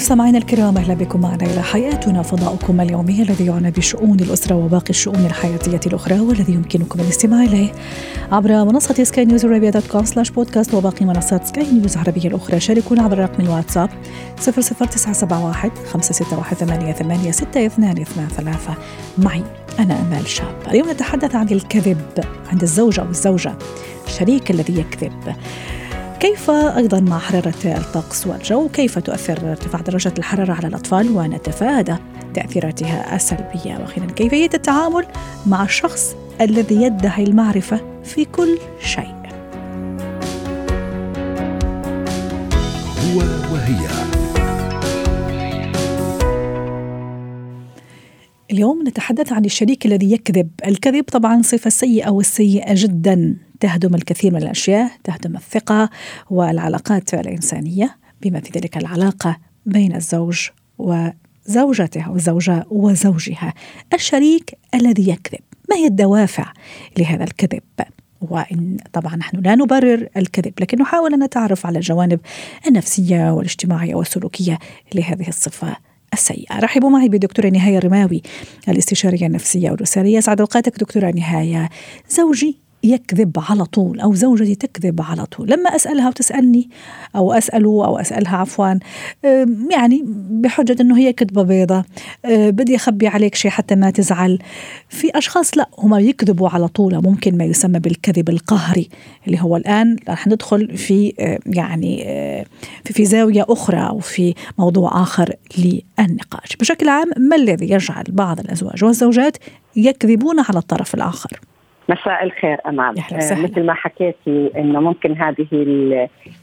مستمعينا الكرام أهلا بكم معنا إلى حياتنا فضاؤكم اليومي الذي يعنى بشؤون الأسرة وباقي الشؤون الحياتية الأخرى والذي يمكنكم الاستماع إليه عبر منصة سكاي نيوز عربيه دوت كوم سلاش بودكاست وباقي منصات سكاي نيوز العربية الأخرى. شاركونا عبر رقم الواتساب 00971 561 ثلاثة. معي أنا أمال شاب. اليوم نتحدث عن الكذب عند الزوج والزوجة الشريك الذي يكذب. كيف أيضا مع حرارة الطقس والجو؟ كيف تؤثر ارتفاع درجة الحرارة على الأطفال ونتفادى تأثيراتها السلبية؟ وأخيرا كيفية التعامل مع الشخص الذي يدعي المعرفة في كل شيء؟ هو وهي. اليوم نتحدث عن الشريك الذي يكذب. الكذب طبعا صفة سيئة والسيئة جدا. تهدم الكثير من الأشياء، تهدم الثقة والعلاقات الإنسانية بما في ذلك العلاقة بين الزوج وزوجته أو الزوجة وزوجها. الشريك الذي يكذب، ما هي الدوافع لهذا الكذب؟ وإن طبعا نحن لا نبرر الكذب لكن نحاول أن نتعرف على الجوانب النفسية والاجتماعية والسلوكية لهذه الصفة السيئة رحبوا معي بدكتورة نهاية الرماوي الاستشارية النفسية والأسرية سعد أوقاتك دكتورة نهاية زوجي يكذب على طول أو زوجتي تكذب على طول. لما أسألها وتسألني أو أسأله أو أسألها عفوا يعني بحجة أنه هي كذبة بيضة بدي أخبي عليك شيء حتى ما تزعل. في أشخاص لا هم يكذبوا على طول ممكن ما يسمى بالكذب القهري اللي هو الآن رح ندخل في يعني في, في زاوية أخرى أو في موضوع آخر للنقاش. بشكل عام ما الذي يجعل بعض الأزواج والزوجات يكذبون على الطرف الآخر؟ مساء الخير أمال. آه مثل ما حكيتي إنه ممكن هذه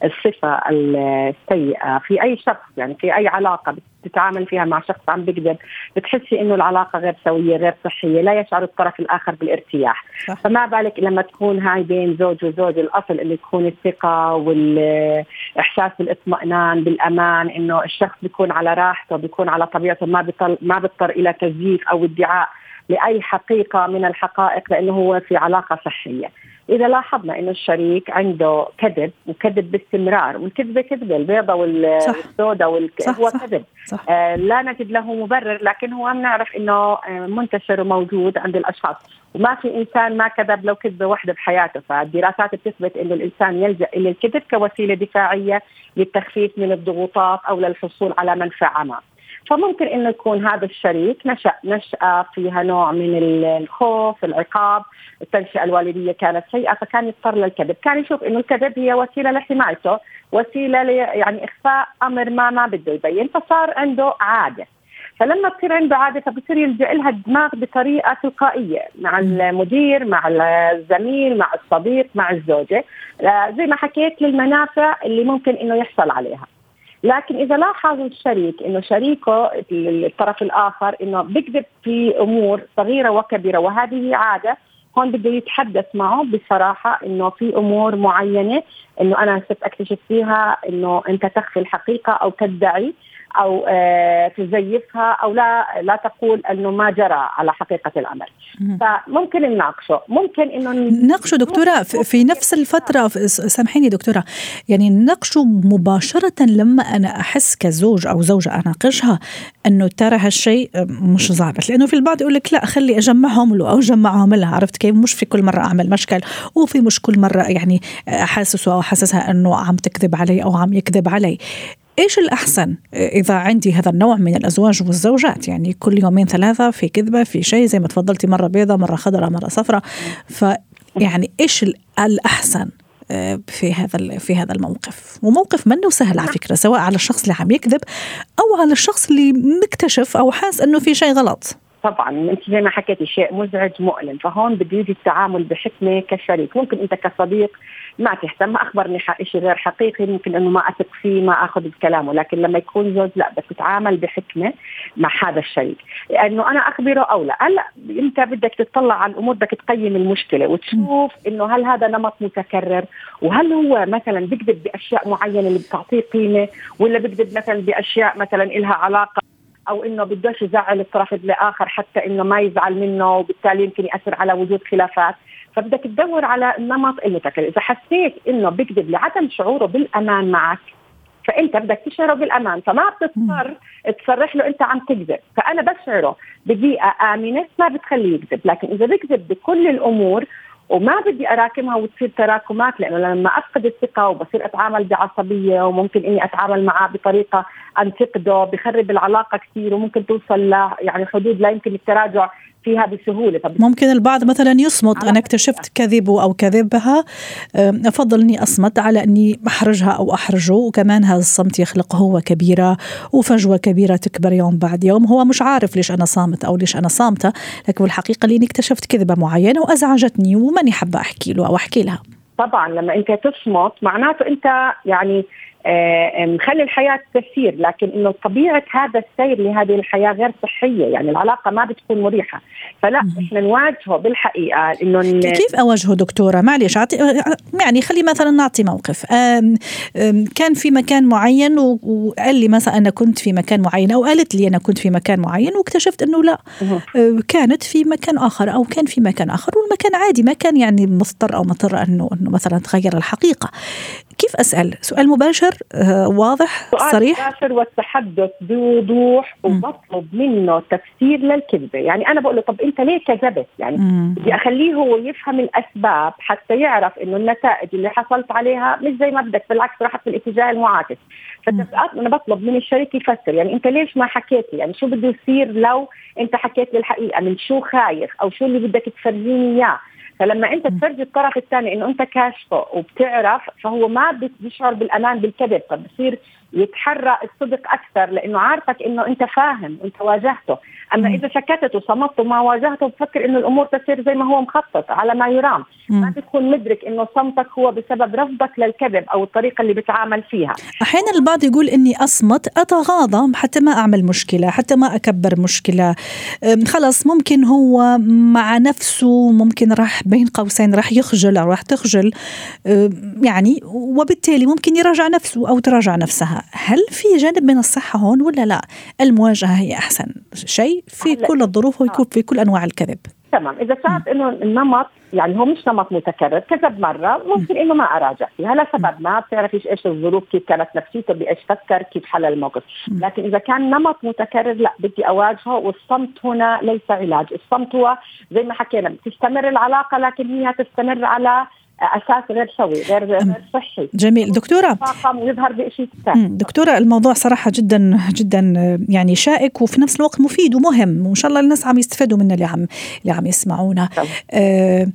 الصفة السيئة في أي شخص يعني في أي علاقة بتتعامل فيها مع شخص عم بيكذب بتحسي إنه العلاقة غير سوية غير صحية لا يشعر الطرف الآخر بالارتياح. صح. فما بالك لما تكون هاي بين زوج وزوج الأصل اللي تكون الثقة والإحساس بالإطمئنان بالأمان إنه الشخص بيكون على راحته بيكون على طبيعته ما بيضطر ما بيضطر إلى تزييف أو ادعاء لأي حقيقة من الحقائق لأنه هو في علاقة صحية. إذا لاحظنا إنه الشريك عنده كذب وكذب باستمرار والكذبه كذبه البيضة والسوداء والك... هو صح كذب صح. آه لا نجد له مبرر لكن هو بنعرف إنه آه منتشر وموجود عند الأشخاص وما في إنسان ما كذب لو كذبه واحدة بحياته فالدراسات بتثبت إنه الإنسان يلجأ إلى الكذب كوسيلة دفاعية للتخفيف من الضغوطات أو للحصول على منفعة ما. فممكن إنه يكون هذا الشريك نشا نشاه فيها نوع من الخوف، العقاب، التنشئة الوالدية كانت سيئة فكان يضطر للكذب، كان يشوف إنه الكذب هي وسيلة لحمايته، وسيلة يعني إخفاء أمر ما ما بده يبين، فصار عنده عادة. فلما تصير عنده عادة فبصير يلجأ لها الدماغ بطريقة تلقائية مع المدير مع الزميل مع الصديق مع الزوجة. زي ما حكيت للمنافع اللي ممكن إنه يحصل عليها. لكن إذا لاحظ الشريك إنه شريكه الطرف الآخر إنه بيكذب في أمور صغيرة وكبيرة وهذه عادة هون بده يتحدث معه بصراحة إنه في أمور معينة إنه أنا صرت أكتشف فيها إنه أنت تخفي الحقيقة أو تدعي. أو آه، تزيفها أو لا لا تقول إنه ما جرى على حقيقة الأمر. فممكن نناقشه. ممكن إنه نناقشه دكتورة في نفس الفترة. سامحيني دكتورة. يعني نناقشه مباشرة لما أنا أحس كزوج أو زوجه أناقشها إنه ترى هالشيء مش ظابط. لأنه في البعض يقول لك لا خلي أجمعهم له أو اجمعهم لها عرفت كيف؟ مش في كل مرة أعمل مشكل. وفي مش كل مرة يعني احسسه أو أحسسها إنه عم تكذب علي أو عم يكذب علي. إيش الأحسن؟ إذا عندي هذا النوع من الأزواج والزوجات يعني كل يومين ثلاثة في كذبة في شيء زي ما تفضلتي مرة بيضة مرة خضراء مرة صفراء. فيعني إيش الأحسن آه، في هذا في هذا الموقف؟ وموقف منه سهل على فكرة سواء على الشخص اللي عم يكذب أو على الشخص اللي مكتشف أو حاس إنه في شيء غلط. طبعا أنت زي ما حكيتي شيء مزعج مؤلم. فهون بده يجي التعامل بحكمة كشريك ممكن أنت كصديق ما تهتم ما أخبرني شيء غير حقيقي ممكن إنه ما أثق فيه ما أخذ بكلامه. لكن لما يكون زوج لا بدك تتعامل بحكمة مع هذا الشريك لأنه أنا أخبره أو لا. هلا أنت بدك تطلع على الأمور بدك تقيم المشكلة وتشوف إنه هل هذا نمط متكرر وهل هو مثلا بيكذب بأشياء معينة اللي بتعطيه قيمة ولا بيكذب مثلا بأشياء مثلا لها علاقة أو إنه بدوش يزعل الطرف الآخر حتى إنه ما يزعل منه وبالتالي يمكن يأثر على وجود خلافات. فبدك تدور على النمط المتكرر إذا حسيت إنه بيكذب لعدم شعوره بالأمان معك فأنت بدك تشعره بالأمان. فما بتضطر تصرح له أنت عم تكذب. فأنا بشعره ببيئه آمنة ما بتخليه يكذب. لكن إذا بيكذب بكل الأمور وما بدي أراكمها وتصير تراكمات لأنه لما أفقد الثقة وبصير أتعامل بعصبية وممكن إني أتعامل معه بطريقة أنتقده بخرب العلاقة كثير وممكن توصل ل يعني حدود لا يمكن التراجع فيها بسهولة. طب ممكن البعض مثلا يصمت أنا اكتشفت كذبه أو كذبها أفضل إني أصمت على إني أحرجها أو أحرجه وكمان هذا الصمت يخلق هو كبيرة وفجوة كبيرة تكبر يوم بعد يوم. هو مش عارف ليش أنا صامت أو ليش أنا صامتة لكن بالحقيقة لأني اكتشفت كذبة معينة وأزعجتني وماني حابة أحكي له أو أحكي لها. طبعا لما أنت تصمت معناته أنت يعني مخلي الحياة تسير لكن إنه طبيعة هذا السير لهذه الحياة غير صحية يعني العلاقة ما بتكون مريحة. فلا إحنا نواجهه بالحقيقة إنه كيف أواجهه دكتورة؟ معلش يعني خلي مثلا نعطي موقف. كان في مكان معين وقال لي مثلا أنا كنت في مكان معين أو قالت لي أنا كنت في مكان معين واكتشفت إنه لا آه، كانت في مكان آخر أو كان في مكان آخر والمكان عادي ما كان يعني مضطر أو مضطر انه أنه مثلا تغير الحقيقة. كيف أسأل؟ سؤال مباشر آه، واضح سؤال صريح؟ مباشر والتحدث بوضوح وبطلب منه تفسير للكذبة. يعني أنا بقول له طب أنت ليه كذبت؟ يعني بدي أخليه هو يفهم الأسباب حتى يعرف إنه النتائج اللي حصلت عليها مش زي ما بدك بالعكس راحت في الاتجاه المعاكس. أنا بطلب من الشريك يفسر. يعني أنت ليش ما حكيت يعني شو بده يصير لو أنت حكيت لي الحقيقة؟ من شو خايف؟ أو شو اللي بدك تفرجيني إياه؟ فلما انت تفرجي الطرف الثاني انه انت كاشفه وبتعرف فهو ما بيشعر بالامان بالكذب فبصير يتحرى الصدق أكثر لأنه عارفك إنه أنت فاهم أنت واجهته. أما إذا سكتت وصمت وما واجهته بفكر إنه الأمور تسير زي ما هو مخطط على ما يرام. ما بتكون مدرك إنه صمتك هو بسبب رفضك للكذب أو الطريقة اللي بتعامل فيها. أحيانا البعض يقول إني أصمت أتغاضى حتى ما أعمل مشكلة حتى ما أكبر مشكلة. خلص ممكن هو مع نفسه ممكن راح بين قوسين راح يخجل أو راح تخجل. يعني وبالتالي ممكن يراجع نفسه أو تراجع نفسها. هل في جانب من الصحة هون ولا لا؟ المواجهة هي أحسن شيء في كل الظروف ويكون في كل أنواع الكذب. تمام. إذا صارت إنه النمط يعني هو مش نمط متكرر كذب مرة ممكن إنه ما أراجع فيها لسبب ما بتعرفيش إيش الظروف كيف كانت نفسيته بإيش فكر كيف حل الموقف. لكن إذا كان نمط متكرر لا بدي أواجهه والصمت هنا ليس علاج. الصمت هو زي ما حكينا بتستمر العلاقة لكن هي تستمر على أساس غير سوي غير غير صحي. جميل. دكتورة. يظهر بشيء دكتورة الموضوع صراحة جدا جدا يعني شائك وفي نفس الوقت مفيد ومهم. وإن شاء الله الناس عم يستفادوا منه اللي عم اللي عم يسمعونا. آه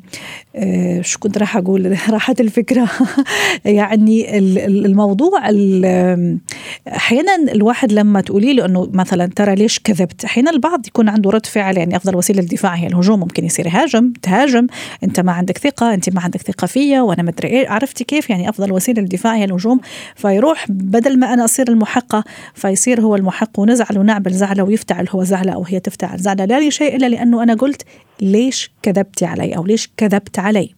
شو كنت راح أقول؟ راحت الفكرة. يعني الموضوع أحيانا الواحد لما تقولي له إنه مثلا ترى ليش كذبت؟ أحيانا البعض يكون عنده رد فعل يعني أفضل وسيلة للدفاع هي الهجوم. ممكن يصير يهاجم تهاجم. أنت ما عندك ثقة أنت ما عندك ثقة فيا وأنا مدري إيه. عرفتي كيف؟ يعني أفضل وسيلة للدفاع هي الهجوم. فيروح بدل ما أنا أصير المحقة فيصير هو المحق ونزعل ونعمل زعلة ويفتعل هو زعلة أو هي تفتعل زعلة. لا لشيء إلا لأنه أنا قلت ليش كذبتي علي أو ليش كذبت علي.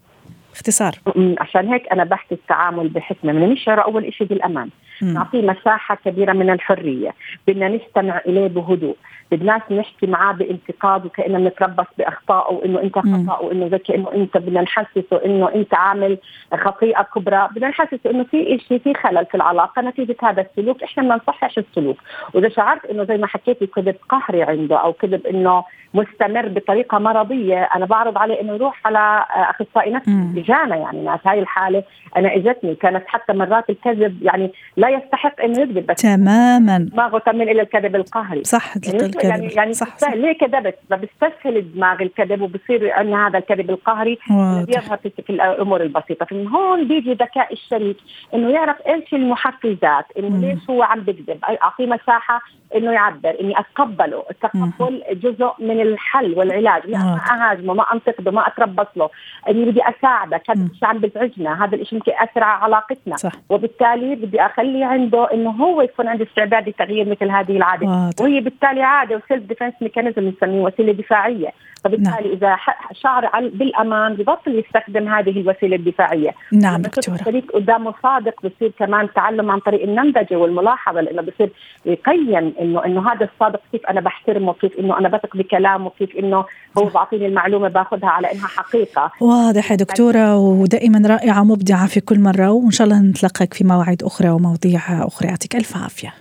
باختصار. عشان هيك أنا بحكي التعامل بحكمة. بدنا نشعر أول شيء بالأمان. نعطيه مساحة كبيرة من الحرية. بدنا نستمع إليه بهدوء. بدناش نحكي معاه بانتقاد وكاننا بنتربص باخطائه وإنه أنت خطأ وإنه ذكي انه أنت بدنا نحسسه إنه أنت عامل خطيئة كبرى. بدنا نحسسه إنه في شيء في خلل في العلاقة. نتيجة هذا السلوك إحنا بدنا نصحح السلوك. وإذا شعرت إنه زي ما حكيتي كذب قهري عنده أو كذب إنه مستمر بطريقة مرضية أنا بعرض عليه إنه يروح على أخصائي نفسي اجانا يعني. ناس هاي الحالة أنا إجتني. كانت حتى مرات الكذب يعني لا يستحق إنه يكذب بس تماما. دماغه تميل إلى الكذب القهري. صح يعني الكذب. يعني يعني صح, صح. ليه كذبت؟ فبستسهل الدماغ الكذب وبصير أن هذا الكذب القهري بيظهر في, في الأمور البسيطة. فمن هون بيجي ذكاء الشريك إنه يعرف إيش المحفزات إنه ليش هو عم بكذب. أعطيه مساحة إنه يعبر إني أتقبله. التقبل جزء من الحل والعلاج. ما أهاجمه ما أنتقده ما أتربص له. إني بدي أساعدك هذا الشيء عم بزعجنا هذا الشيء ممكن يأثر على علاقتنا. صح. وبالتالي بدي أخلي عنده إنه هو يكون عنده استعداد لتغيير مثل هذه العادة. وهي بالتالي عاده و self defense mechanism بنسميه وسيلة دفاعية. فبالتالي نعم. إذا شعر بالأمان ببطل يستخدم هذه الوسيلة الدفاعية. نعم دكتورة. الشريك قدامه صادق بصير كمان تعلم عن طريق النمذجة والملاحظة لأنه بصير يقيم انه إنه هذا الصادق كيف أنا بحترمه كيف إنه أنا بثق بكلامه كيف إنه هو بعطيني المعلومة باخذها على إنها حقيقة. واضح يا دكتورة ودائما رائعة مبدعة في كل مرة وإن شاء الله نتلقاك في مواعيد أخرى ومواضيع أخرى. يعطيك ألف عافية.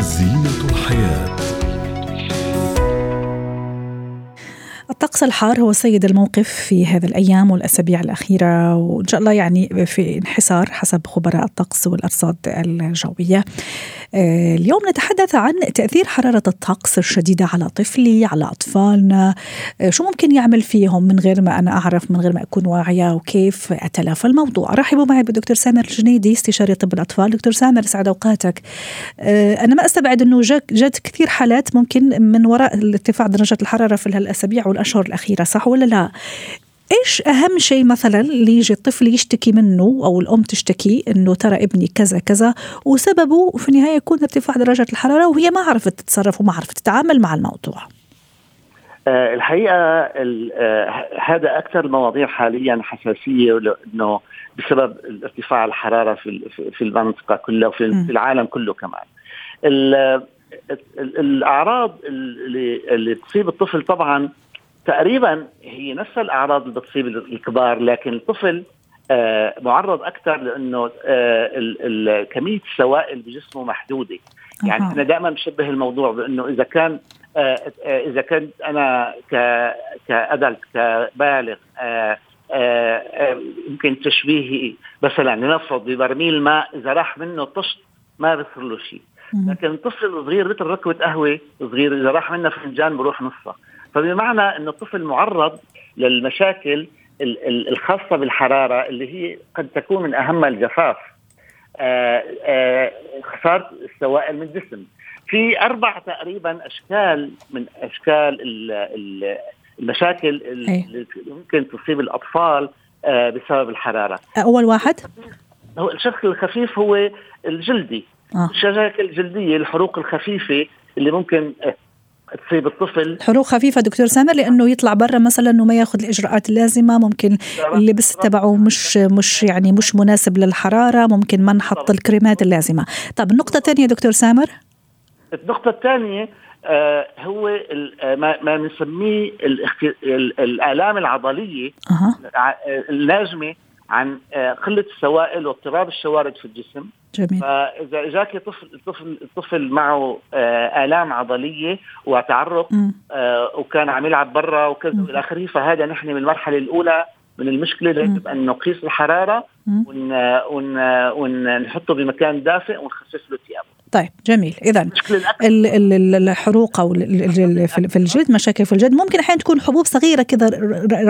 زينة الحياة. الطقس الحار هو سيد الموقف في هذه الأيام والأسابيع الأخيرة وإن شاء الله يعني في انحسار حسب خبراء الطقس والأرصاد الجوية. اليوم نتحدث عن تأثير حرارة الطقس الشديدة على طفلي على أطفالنا. آه، شو ممكن يعمل فيهم من غير ما أنا أعرف من غير ما أكون واعية؟ وكيف أتلافى الموضوع؟ رحبوا معي بالدكتور سامر الجنيدي استشاري طب الأطفال. دكتور سامر سعد أوقاتك. آه، أنا ما أستبعد أنه جد كثير حالات ممكن من وراء ارتفاع درجة الحرارة في هالأسابيع والأشهر الأخيرة صح ولا لا؟ إيش أهم شيء مثلا اللي يجي الطفل يشتكي منه أو الأم تشتكي إنه ترى ابني كذا كذا وسببه في النهاية يكون ارتفاع درجه الحرارة وهي ما عرفت تتصرف وما عرفت تتعامل مع الموضوع. آه الحقيقة آه هذا أكثر المواضيع حاليا حساسية لأنه بسبب ارتفاع الحرارة في في المنطقة كلها وفي م. العالم كله كمان. الأعراض اللي اللي تصيب الطفل طبعا تقريبا هي نفس الأعراض اللي بتصيب الكبار لكن الطفل آه معرض أكثر لأنه آه كمية السوائل بجسمه محدودة. يعني أنا دائما بشبه الموضوع بأنه إذا كان آه, آه، إذا كنت أنا ك كأدلت كبالغ آه، آه، يمكن تشبيهي مثلا لنفرض ببرميل ماء إذا راح منه طشت ما بيصير له شيء. لكن طفل صغير مثل ركوه قهوة صغير إذا راح منها فنجان بروح نصها. فبمعنى أن الطفل معرض للمشاكل الخاصة بالحرارة اللي هي قد تكون من اهمها الجفاف آه، آه، خسارة السوائل من الجسم في أربع تقريبا أشكال من أشكال المشاكل اللي ممكن تصيب الأطفال آه، بسبب الحرارة. أول واحد؟ هو الشكل الخفيف هو الجلدي. آه. الشكل الجلدية الحروق الخفيفة اللي ممكن تصيب الطفل. حروق خفيفة دكتور سامر لأنه يطلع برا مثلا وما ياخذ الإجراءات اللازمة. ممكن اللبس تبعه مش مش يعني مش مناسب للحرارة. ممكن ما نحط الكريمات اللازمة. طب النقطه الثانية دكتور سامر. النقطة الثانية آه هو آه، ما ما بنسميه الالام العضلية. أه. الناجمه عن آه، قلة السوائل واضطراب الشوارد في الجسم. جميل. فإذا إجاك طفل الطفل الطفل معه آه آلام عضلية وتعرق آه وكان عم يلعب برا وكذا وإلى آخره فهذا نحن من المرحلة الأولى من المشكلة يجب ان نقيس الحرارة ون ون ونحطه بمكان دافئ ونخفف له ثيابه طيب جميل. اذا الحروق أو في الجلد مشاكل في الجلد. ممكن أحيانا تكون حبوب صغيرة كذا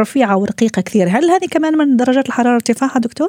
رفيعة ورقيقة كثير. هل هذه كمان من درجات الحرارة ارتفاعها دكتور؟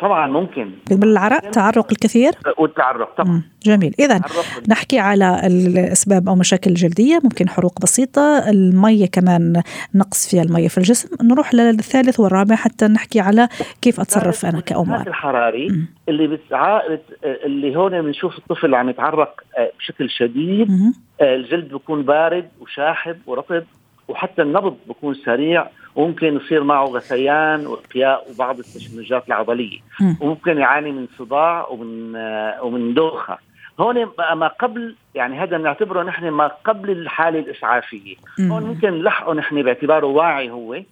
طبعا ممكن. بالعرق تعرق الكثير؟ والتعرق طبعا. جميل. اذا نحكي على الأسباب أو مشاكل جلدية ممكن حروق بسيطة المية كمان نقص فيها المية في الجسم. نروح للثالث والرابع حتى نحكي على كيف أتصرف أنا كأم الحراري م. اللي بتع... اللي هون بنشوف الطفل عم يتعرق آه، بشكل شديد. م. آه، الجلد بيكون بارد وشاحب ورطب. وحتى النبض بيكون سريع وممكن يصير معه غثيان وارقياء وبعض التشنجات العضلية. وممكن يعاني من صداع ومن ومن دوخة. هون ما قبل يعني هذا بنعتبره نحن ما قبل الحالة الإسعافية. هون ممكن نلحقه نحن باعتباره واعي هو.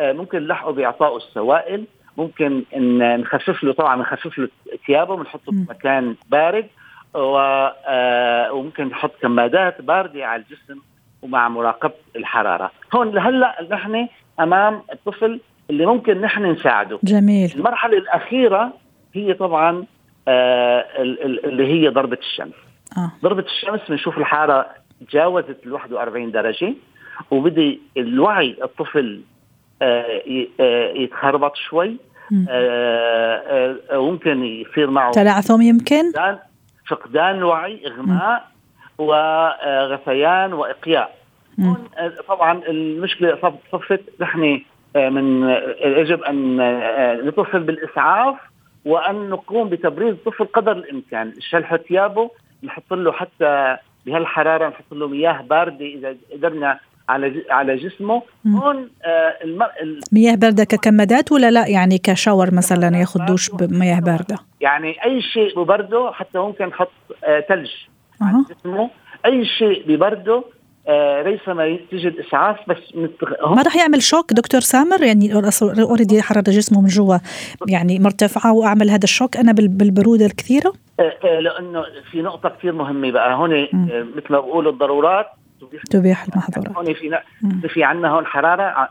آه، ممكن نلحقه بإعطائه السوائل. ممكن إن نخفف له طبعا نخفف له ثيابه بنحطه بمكان بارد. آه، وممكن نحط كمادات باردة على الجسم. ومع مراقبة الحرارة. هون هلأ نحن أمام الطفل اللي ممكن نحن نساعده. جميل. المرحلة الأخيرة هي طبعا آه اللي هي ضربة الشمس. آه. ضربة الشمس بنشوف الحراره تجاوزت ال 41 درجة وبدي الوعي الطفل آه يتخربط شوي ممكن يصير معه تلعثم يمكن؟ فقدان, فقدان وعي إغماء وغثيان وإقياء. هون طبعا المشكلة صفت نحن من يجب أن نتصل بالإسعاف وأن نقوم بتبريز الطفل قدر الإمكان. شلح ثيابه نحط له حتى بهالحرارة نحط له مياه باردة إذا قدرنا على على جسمه. هون آه مياه باردة ككمادات ولا لا؟ يعني كشاور مثلا ياخذ دوش بمياه باردة. يعني أي شيء ببرده حتى ممكن نحط آه ثلج أه. على جسمه أي شيء ببرده آه ليس ما تيجي الإسعاف بس ما راح يعمل شوك دكتور سامر؟ يعني أوريدي حراره جسمه من جوا يعني مرتفعة وأعمل هذا الشوك أنا بالبرودة الكثيرة؟ آه آه لأنه في نقطة كثير مهمة بقى. هون مثل ما بقول الضرورات. تبيح المحظورات. هون في في عندنا هون حرارة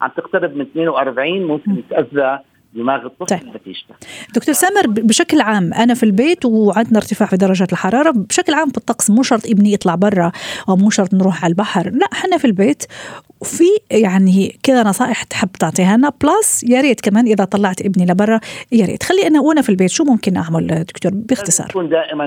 عم تقترب من 42 ممكن يتأذى دماغ الطفل طيب. نتيجته دكتور سامر بشكل عام أنا في البيت وعندنا ارتفاع في درجات الحرارة بشكل عام في الطقس مو شرط ابني يطلع برا أو مو شرط نروح على البحر لا إحنا في البيت في يعني كذا نصائح تحب تعطيها لنا plus يا ريت كمان إذا طلعت ابني لبرا يا ريت. خلي أنا وأنا في البيت شو ممكن أعمل دكتور؟ باختصار. يكون دائما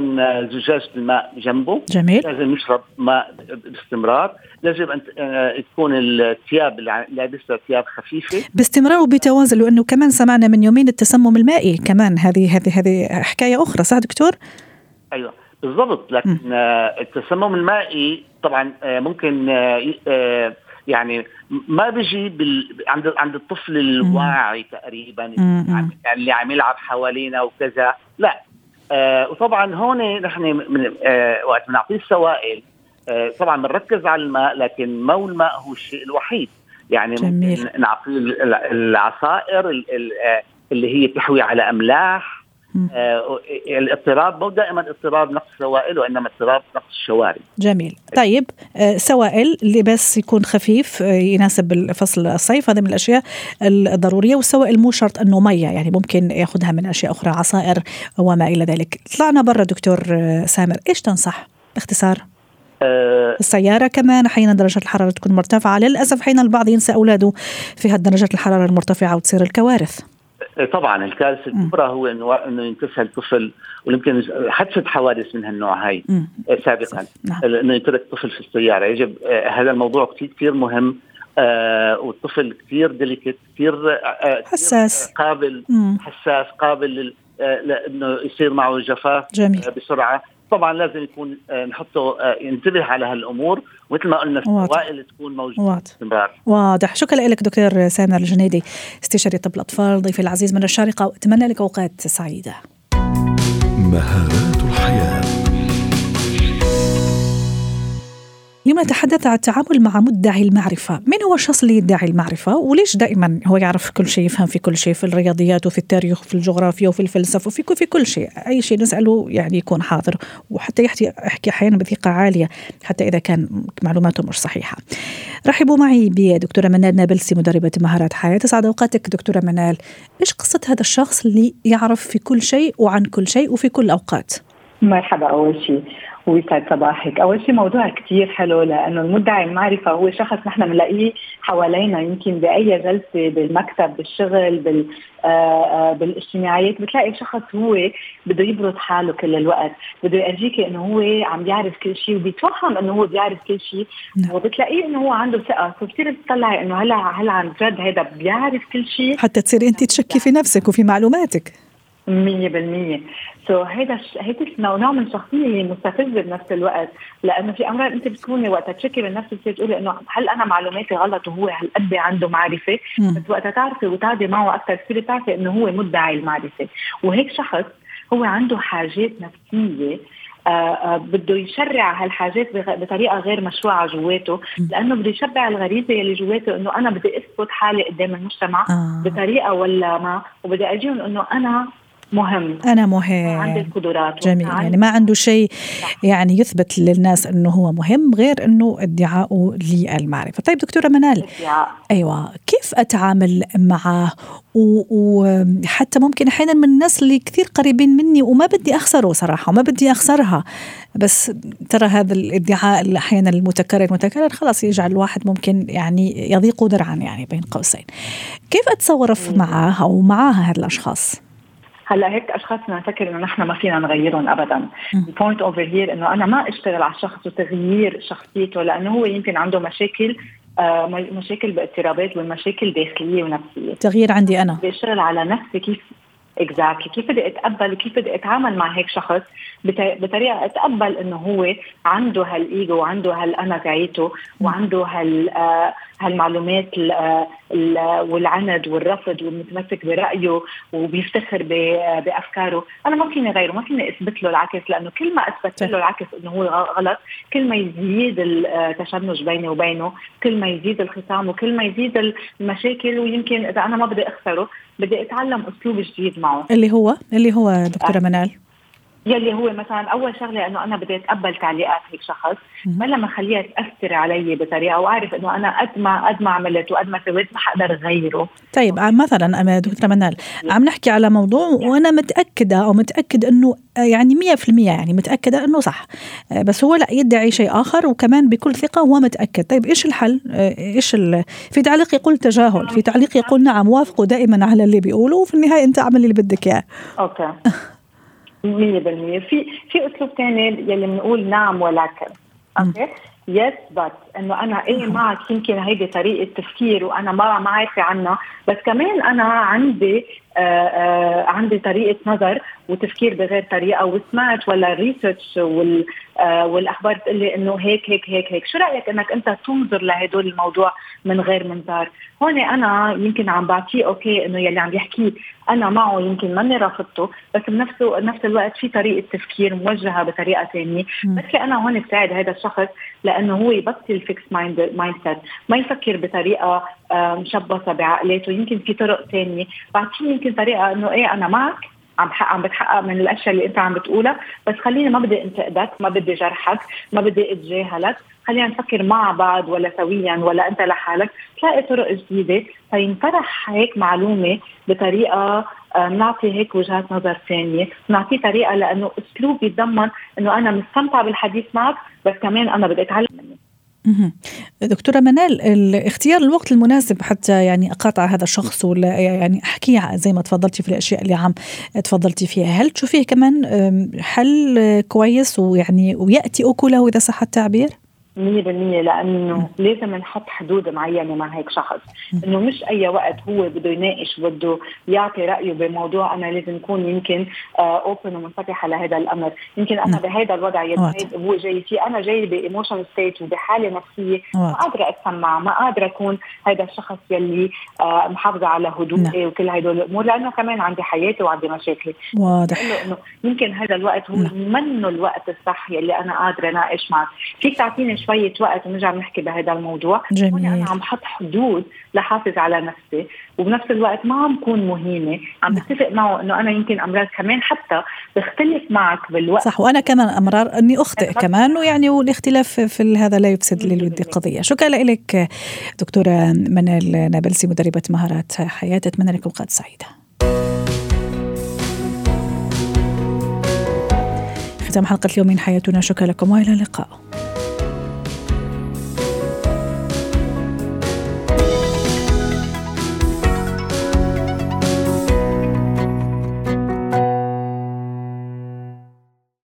زجاجه الماء جنبه. جميل. لازم يشرب ماء باستمرار. لازم أن آه، تكون الثياب اللي لابسها ثياب خفيفة. باستمرار وبتوازن لأنه كمان سمعنا من يومين التسمم المائي كمان. هذه هذه هذه حكاية أخرى صح دكتور؟ أيوه بالضبط. لكن م. آه، التسمم المائي طبعا آه، ممكن يعني ما بيجي بال... عند عند الطفل الواعي تقريبا يعني اللي عم يلعب حوالينا وكذا. لا. آه وطبعا هون نحن من آه وقت بنعطيه السوائل آه طبعا بنركز على الماء لكن مو الماء هو الشيء الوحيد. يعني جميل. ممكن نعطيه العصائر آه، اللي هي تحوي على أملاح آه الاضطراب مو دائما اضطراب نقص سوائل وإنما اضطراب نقص الشوارب جميل. طيب آه سوائل بس يكون خفيف آه يناسب فصل الصيف هذا من الأشياء الضرورية والسوائل مو شرط إنه مية يعني ممكن يأخذها من أشياء أخرى عصائر وما إلى ذلك. طلعنا برا دكتور آه، سامر إيش تنصح؟ باختصار. آه، السيارة كمان أحيانا درجة الحرارة تكون مرتفعة للأسف حين البعض ينسى أولاده في هالدرجات الحرارة المرتفعة وتصير الكوارث. إيه، طبعا الكارثه الكبرى هو إنه إنه ينتسى الطفل ويمكن حدثت حوادث من هالنوع هاي إيه، سابقا. نعم. إنه يترك طفل في السيارة. يجب آه، هذا الموضوع كثير كثير مهم آه والطفل كثير ديليكت كثير آه حساس. قابل مم. حساس قابل آه لأنه يصير معه جفاف جميل. آه بسرعة. طبعا لازم يكون آه، نحطه آه، ينتبه على هالأمور مثل ما قلنا السوائل تكون موجودة. باستمرار واضح. شكرا لك دكتور سامر الجنيدي استشاري طب الأطفال ضيفي العزيز من الشارقة وأتمنى لك أوقات سعيدة. مهارات اليوم نتحدث عن التعامل مع مدعي المعرفة. من هو الشخص اللي يدعي المعرفة؟ وليش دائما هو يعرف كل شيء يفهم في كل شيء في الرياضيات وفي التاريخ وفي الجغرافيا وفي الفلسفة وفي في كل شيء. أي شيء نسأله يعني يكون حاضر. وحتى يحكي يحكي أحيانا بثقة عالية حتى إذا كان معلوماته مش صحيحة. رحبوا معي بدكتورة منال نابلسي مدربة مهارات حياة. تسعد أوقاتك دكتورة منال. إيش قصة هذا الشخص اللي يعرف في كل شيء وعن كل شيء وفي كل الأوقات مرحبا أول شيء. ويسعد صباحك. أول شيء موضوع كتير حلو لأنه المدعي المعرفة هو شخص نحن بنلاقيه حوالينا يمكن بأي جلسة بالمكتب بالشغل بال آه، آه، بالاجتماعيات. بتلاقي شخص هو بده يبرز حاله كل الوقت بده يرجيك إنه هو عم بيعرف كل شيء وبيتوهم إنه هو بيعرف كل شيء. نعم. وبتلاقيه إنه هو عنده ثقة. فبتصير تطلعي إنه هلأ هل عن جد هذا بيعرف كل شيء. حتى تصيري أنت تشكي في نفسك وفي معلوماتك. 100% سو so, هيدا هيدا نوع من الشخصيه هي مستفزة بنفس الوقت. لأنه في امرار أنت بتكوني وقت تشكي من نفسك تقولي إنه هل أنا معلوماتي غلط وهو هالقد عنده معرفة؟ بس وقت تعرفي وتقعدي معه أكثر تصيري تعرفي إنه هو مدعي المعرفة. وهيك شخص هو عنده حاجات نفسية آه، آه، بده يشرع هالحاجات بطريقة غير مشروعة جواته. لأنه بده يشبع الغريزة اللي جواته إنه أنا بدي أثبت حالي قدام المجتمع آه. بطريقة ولا ما. وبدي أجيهم إنه أنا مهم. أنا مهم. عندي القدرات. جميل. يعني ما عنده شيء يعني يثبت للناس إنه هو مهم غير إنه ادعاؤه للمعرفة. طيب دكتورة منال أيوه. كيف أتعامل معه؟ وحتى ممكن أحيانا من الناس اللي كثير قريبين مني وما بدي أخسره صراحة وما بدي أخسرها. بس ترى هذا الادعاء أحيانا المتكرر متكرر خلاص يجعل الواحد ممكن يعني يضيق ذرعا يعني بين قوسين. كيف أتصرف معها أو معها هذا الأشخاص؟ هلا هيك أشخاص نفكر إنه نحن ما فينا نغيرهم ابدا. ال point over here إنه أنا ما أشتغل على الشخص وتغيير شخصيته لأنه هو يمكن عنده مشاكل آه مشاكل باضطرابات والمشاكل داخلية ونفسية. تغيير عندي أنا. بشتغل على نفسي كيف اكزاكتلي كيف بدي أتقبل كيف بدي أتعامل مع هيك شخص؟ بطريقة أتقبل إنه هو عنده هالإيجو وعنده هالأنا تاعيته وعنده هال آه هالمعلومات والعند والرفض والمتمسك برأيه وبيفتخر بأفكاره، أنا ما فيني غيره، ما فيني أثبت له العكس لأنه كل ما أثبت له العكس إنه هو غلط، كل ما يزيد التشنج بيني وبينه، كل ما يزيد الخصام وكل ما يزيد المشاكل ويمكن إذا أنا ما بدي أخسره، بدي أتعلم أسلوب جديد معه. اللي هو اللي هو دكتورة آه. منال؟ يلي هو مثلا أول شغلة إنه أنا بدي أتقبل تعليقات هيك شخص ما ما اخليها تاثر علي بطريقة وأعرف إنه أنا قد ما قد ما عملت وقد ما سويت ما حقدر غيره طيب مثلا دكتورة منال عم نحكي على موضوع وأنا متأكدة أو متأكد إنه يعني 100% يعني متأكدة إنه صح. بس هو لا يدعي شيء آخر وكمان بكل ثقة هو متأكد. طيب إيش الحل؟ إيش ال... في تعليق يقول تجاهل في تعليق يقول نعم وافقوا دائما على اللي بيقوله وفي النهاية أنت اعمل اللي بدك إياه. okay. 100% في في أسلوب ثاني يلي بنقول نعم ولكن. okay؟ يثبت إنه أنا إيه معك؟ يمكن هيدي طريقة تفكير وأنا ما ما عارفة عنها. بس كمان أنا عندي عندي طريقة نظر وتفكير بغير طريقة وسمعت ولا research وال والأخبار بتقول لي إنه هيك هيك هيك هيك. شو رأيك إنك أنت تنظر لهدول الموضوع من غير منظار؟ هون أنا يمكن عم بعطيه okay إنه يلي عم يحكيه أنا معه يمكن ماني رافضته بس بنفسه بنفس الوقت في طريقة تفكير موجهة بطريقة ثانية بس أنا هون بساعد هذا الشخص لأنه هو يبطل fixed mindset ما يفكر بطريقة مشبثة بعقلاته يمكن في طرق ثانية بعطيه يمكن طريقة إنه إيه أنا معك عم بحقق عم بتحقق من الأشياء اللي أنت عم بتقولها. بس خليني ما بدي أنتقدك ما بدي جرحك ما بدي أتجاهلك. خلينا نفكر مع بعض ولا سويا ولا أنت لحالك. تلاقي طرق جديدة. فينطرح هيك معلومة بطريقة بنعطي هيك وجهات نظر ثانية، بنعطيه طريقة لأنه اسلوب يتضمن إنه أنا مستمتع بالحديث معك بس كمان أنا بدي أتعلم. دكتورة منال اختيار الوقت المناسب حتى يعني أقاطع هذا الشخص ولا يعني أحكي زي ما تفضلتي في الأشياء اللي عم تفضلتي فيها هل تشوفيه كمان حل كويس ويعني ويأتي أكله إذا صح التعبير؟ 100% لأنه لازم نحط حدود معينة مع هيك شخص. إنه مش أي وقت هو بده يناقش بده يعطي رأيه بموضوع أنا لازم أكون يمكن open ومنفتحة لهذا الأمر. يمكن أنا بهذا الوضع يلي هو جاي فيه أنا جاي ب emotion state وبحالة نفسية ما قادرة أتسمع ما قادرة أكون هذا الشخص يلي محافظة على هدوئي وكل هدول الأمور لأنه كمان عندي حياتي وعندي مشاكلي. واضح. إنه يمكن هذا الوقت هو منه الوقت الصح يلي أنا قادرة أناقش معك فيك تعطيني شوية وقت ونرجع نحكي بهذا الموضوع. جميل. أنا عم حط حدود لحافظ على نفسي وبنفس الوقت ما عم بكون مهينة. عم بتفق معه إنه أنا يمكن أمراض كمان حتى بختلف معك بالوقت. صح وأنا كمان أمرار أني أخطئ كمان ويعني والاختلاف في هذا لا يفسد للود قضية. شكرا لك دكتورة منال نابلسي مدربة مهارات حياة. أتمنى لكم قد سعيدة. ختام حلقة اليوم من حياتنا. شكرا لكم وإلى اللقاء.